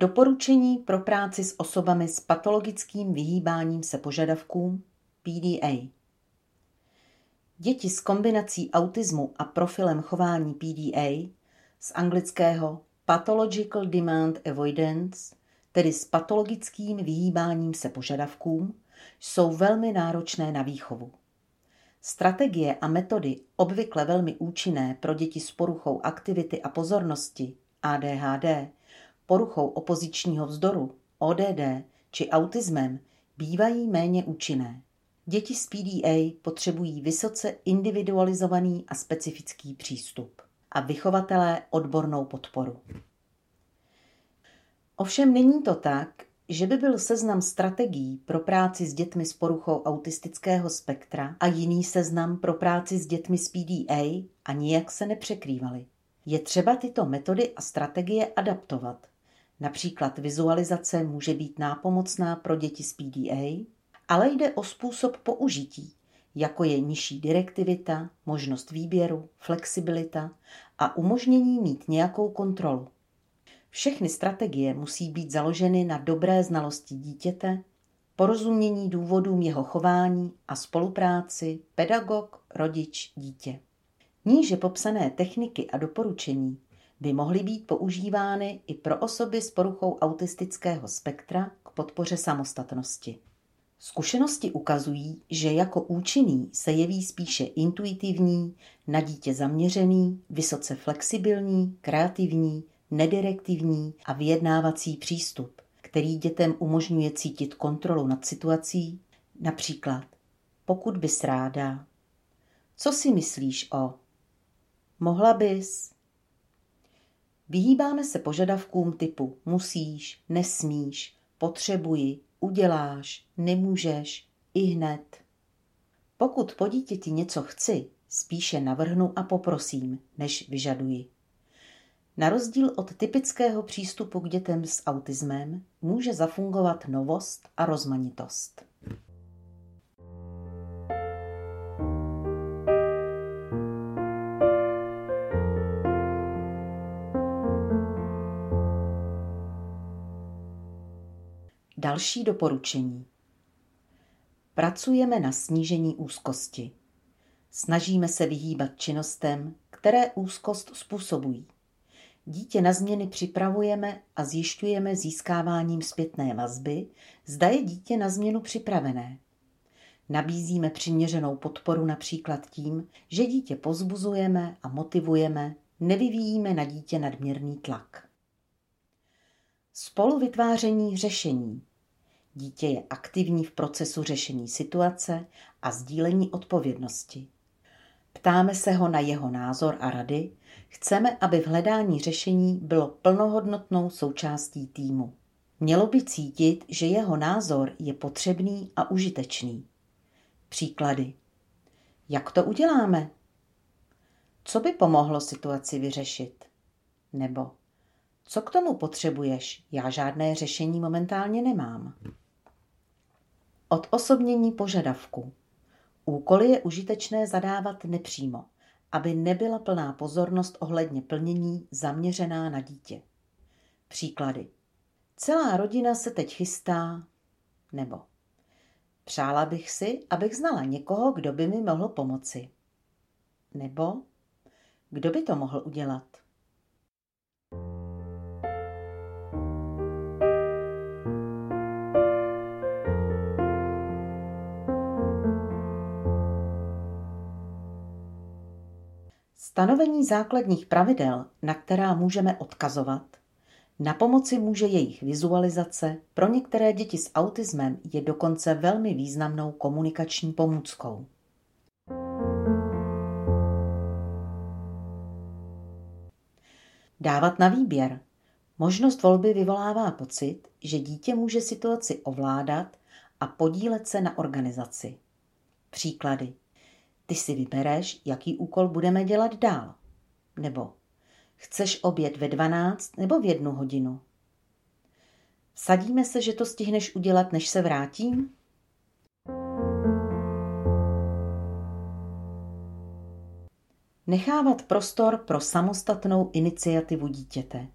Doporučení pro práci s osobami s patologickým vyhýbáním se požadavkům PDA. Děti s kombinací autismu a profilem chování PDA z anglického Pathological Demand Avoidance, tedy s patologickým vyhýbáním se požadavkům, jsou velmi náročné na výchovu. Strategie a metody obvykle velmi účinné pro děti s poruchou aktivity a pozornosti ADHD, poruchou opozičního vzdoru ODD či autismem bývají méně účinné. Děti s PDA potřebují vysoce individualizovaný a specifický přístup a vychovatelé odbornou podporu. Ovšem není to tak, že by byl seznam strategií pro práci s dětmi s poruchou autistického spektra a jiný seznam pro práci s dětmi s PDA a nijak se nepřekrývaly. Je třeba tyto metody a strategie adaptovat. Například vizualizace může být nápomocná pro děti s PDA, ale jde o způsob použití, jako je nižší direktivita, možnost výběru, flexibilita a umožnění mít nějakou kontrolu. Všechny strategie musí být založeny na dobré znalosti dítěte, porozumění důvodům jeho chování a spolupráci pedagog, rodič, dítě. Níže popsané techniky a doporučení by mohly být používány i pro osoby s poruchou autistického spektra k podpoře samostatnosti. Zkušenosti ukazují, že jako účinný se jeví spíše intuitivní, na dítě zaměřený, vysoce flexibilní, kreativní, nedirektivní a vyjednávací přístup, který dětem umožňuje cítit kontrolu nad situací, například pokud bys ráda, co si myslíš o, mohla bys. Vyhýbáme se požadavkům typu musíš, nesmíš, potřebuji, uděláš, nemůžeš, i hned. Pokud po dítěti něco chci, spíše navrhnu a poprosím, než vyžaduji. Na rozdíl od typického přístupu k dětem s autismem může zafungovat novost a rozmanitost. Další doporučení. Pracujeme na snížení úzkosti. Snažíme se vyhýbat činnostem, které úzkost způsobují. Dítě na změny připravujeme a zjišťujeme získáváním zpětné vazby, zda je dítě na změnu připravené. Nabízíme přiměřenou podporu například tím, že dítě pozbuzujeme a motivujeme, nevyvíjíme na dítě nadměrný tlak. Spolu vytváření řešení. Dítě je aktivní v procesu řešení situace a sdílení odpovědnosti. Ptáme se ho na jeho názor a rady, chceme, aby v hledání řešení bylo plnohodnotnou součástí týmu. Mělo by cítit, že jeho názor je potřebný a užitečný. Příklady. Jak to uděláme? Co by pomohlo situaci vyřešit? Nebo co k tomu potřebuješ? Já žádné řešení momentálně nemám. Od osobnění požadavku. Úkoly je užitečné zadávat nepřímo, aby nebyla plná pozornost ohledně plnění zaměřená na dítě. Příklady. Celá rodina se teď chystá, nebo přála bych si, abych znala někoho, kdo by mi mohl pomoci. Nebo kdo by to mohl udělat? Stanovení základních pravidel, na která můžeme odkazovat, na pomoci může jejich vizualizace, pro některé děti s autismem je dokonce velmi významnou komunikační pomůckou. Dávat na výběr. Možnost volby vyvolává pocit, že dítě může situaci ovládat a podílet se na organizaci. Příklady. Ty si vybereš, jaký úkol budeme dělat dál. Nebo chceš oběd ve 12 nebo v jednu hodinu? Sadíme se, že to stihneš udělat, než se vrátím? Nechávat prostor pro samostatnou iniciativu dítěte.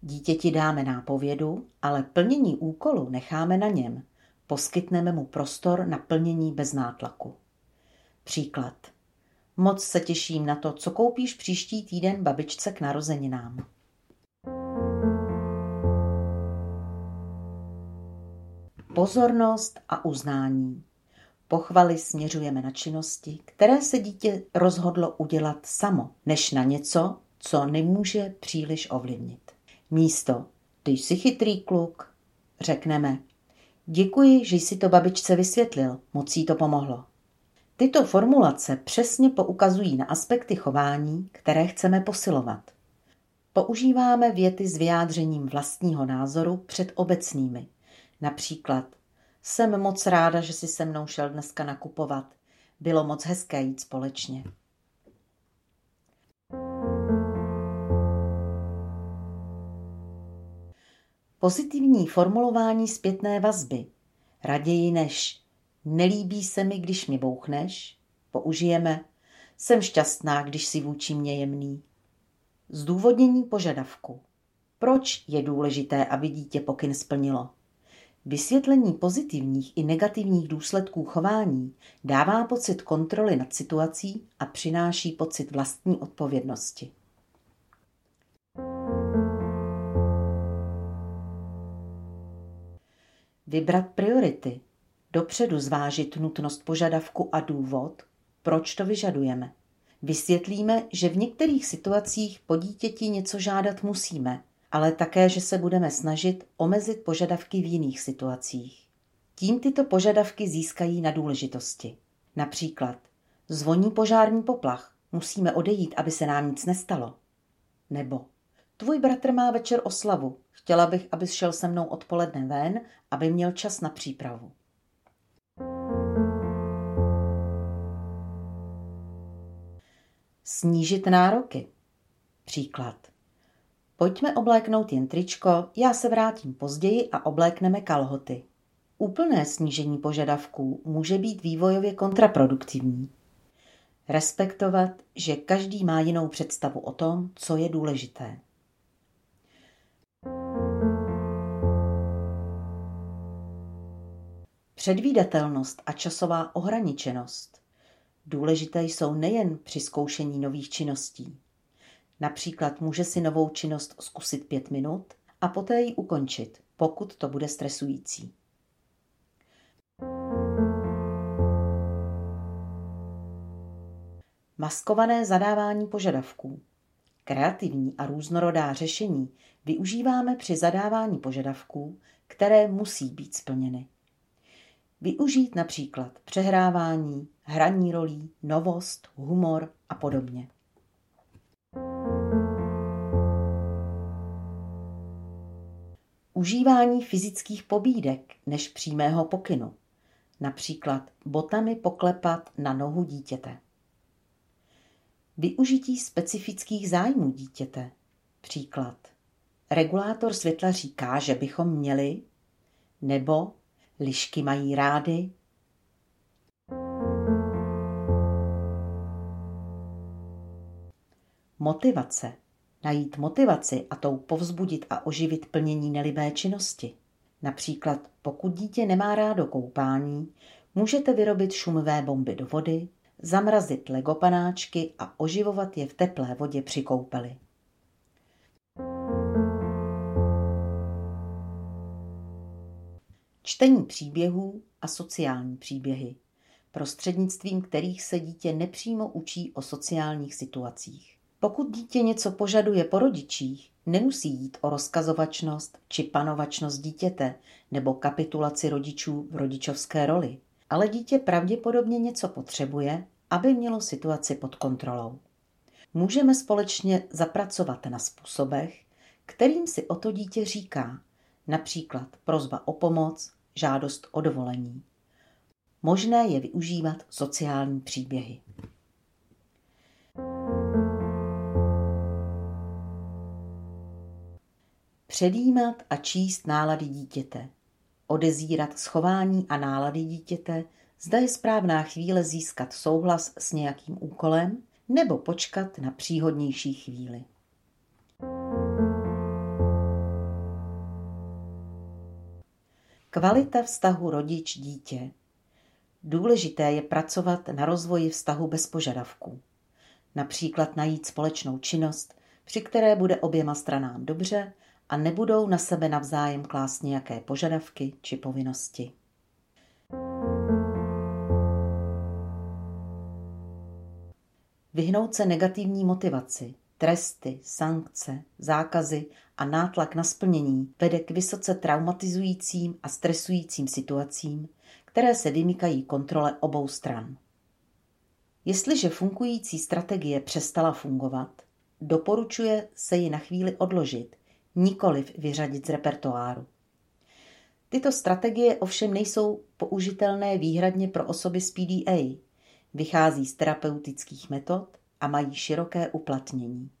Dítěti dáme nápovědu, ale plnění úkolu necháme na něm. Poskytneme mu prostor na plnění bez nátlaku. Příklad. Moc se těším na to, co koupíš příští týden babičce k narozeninám. Pozornost a uznání. Pochvaly směřujeme na činnosti, které se dítě rozhodlo udělat samo, než na něco, co nemůže příliš ovlivnit. Místo, když jsi chytrý kluk, řekneme, děkuji, že jsi to babičce vysvětlil, moc jí to pomohlo. Tyto formulace přesně poukazují na aspekty chování, které chceme posilovat. Používáme věty s vyjádřením vlastního názoru před obecnými. Například jsem moc ráda, že si se mnou šel dneska nakupovat. Bylo moc hezké jít společně. Pozitivní formulování zpětné vazby. Raději než nelíbí se mi, když mě bouchneš, použijeme jsem šťastná, když si vůči mě jemný. Zdůvodnění požadavku. Proč je důležité, aby dítě pokyn splnilo? Vysvětlení pozitivních i negativních důsledků chování dává pocit kontroly nad situací a přináší pocit vlastní odpovědnosti. Vybrat priority. Dopředu zvážit nutnost požadavku a důvod, proč to vyžadujeme. Vysvětlíme, že v některých situacích po dítěti něco žádat musíme, ale také, že se budeme snažit omezit požadavky v jiných situacích. Tím tyto požadavky získají na důležitosti. Například zvoní požární poplach, musíme odejít, aby se nám nic nestalo. Nebo tvůj bratr má večer oslavu, chtěla bych, abys šel se mnou odpoledne ven, aby měl čas na přípravu. Snížit nároky. Příklad. Pojďme obléknout jen tričko, já se vrátím později a oblékneme kalhoty. Úplné snížení požadavků může být vývojově kontraproduktivní. Respektovat, že každý má jinou představu o tom, co je důležité. Předvídatelnost a časová ohraničenost. Důležité jsou nejen při zkoušení nových činností, Například může si novou činnost zkusit pět minut a poté ji ukončit, pokud to bude stresující. Maskované zadávání požadavků. Kreativní a různorodá řešení využíváme při zadávání požadavků, které musí být splněny. Využít například přehrávání, hraní rolí, novost, humor a podobně. Užívání fyzických pobídek než přímého pokynu. Například botami poklepat na nohu dítěte. Využití specifických zájmů dítěte. Příklad. Regulátor světla říká, že bychom měli, nebo lišky mají rády. Motivace najít motivaci a tou povzbudit a oživit plnění nelibé činnosti. Například pokud dítě nemá rádo koupání, můžete vyrobit šumivé bomby do vody, zamrazit legopanáčky a oživovat je v teplé vodě při koupeli. Čtení příběhů a sociální příběhy, prostřednictvím kterých se dítě nepřímo učí o sociálních situacích. Pokud dítě něco požaduje po rodičích, nemusí jít o rozkazovačnost či panovačnost dítěte nebo kapitulaci rodičů v rodičovské roli, ale dítě pravděpodobně něco potřebuje, aby mělo situaci pod kontrolou. Můžeme společně zapracovat na způsobech, kterým si o to dítě říká, například prozba o pomoc, žádost o dovolení. Možné je využívat sociální příběhy. Předjímat a číst nálady dítěte. Odezírat schování a nálady dítěte, zda je správná chvíle získat souhlas s nějakým úkolem nebo počkat na příhodnější chvíli. Kvalita vztahu rodič-dítě. Důležité je pracovat na rozvoji vztahu bez požadavků. Například najít společnou činnost, při které bude oběma stranám dobře a nebudou na sebe navzájem klást nějaké požadavky či povinnosti. Vyhnout se negativní motivaci, tresty, sankce, zákazy a nátlak na splnění vede k vysoce traumatizujícím a stresujícím situacím, které se vymykají kontrole obou stran. Jestliže fungující strategie přestala fungovat, doporučuje se ji na chvíli odložit, nikoliv vyřadit z repertoáru. Tyto strategie ovšem nejsou použitelné výhradně pro osoby s PDA, vychází z terapeutických metod a mají široké uplatnění.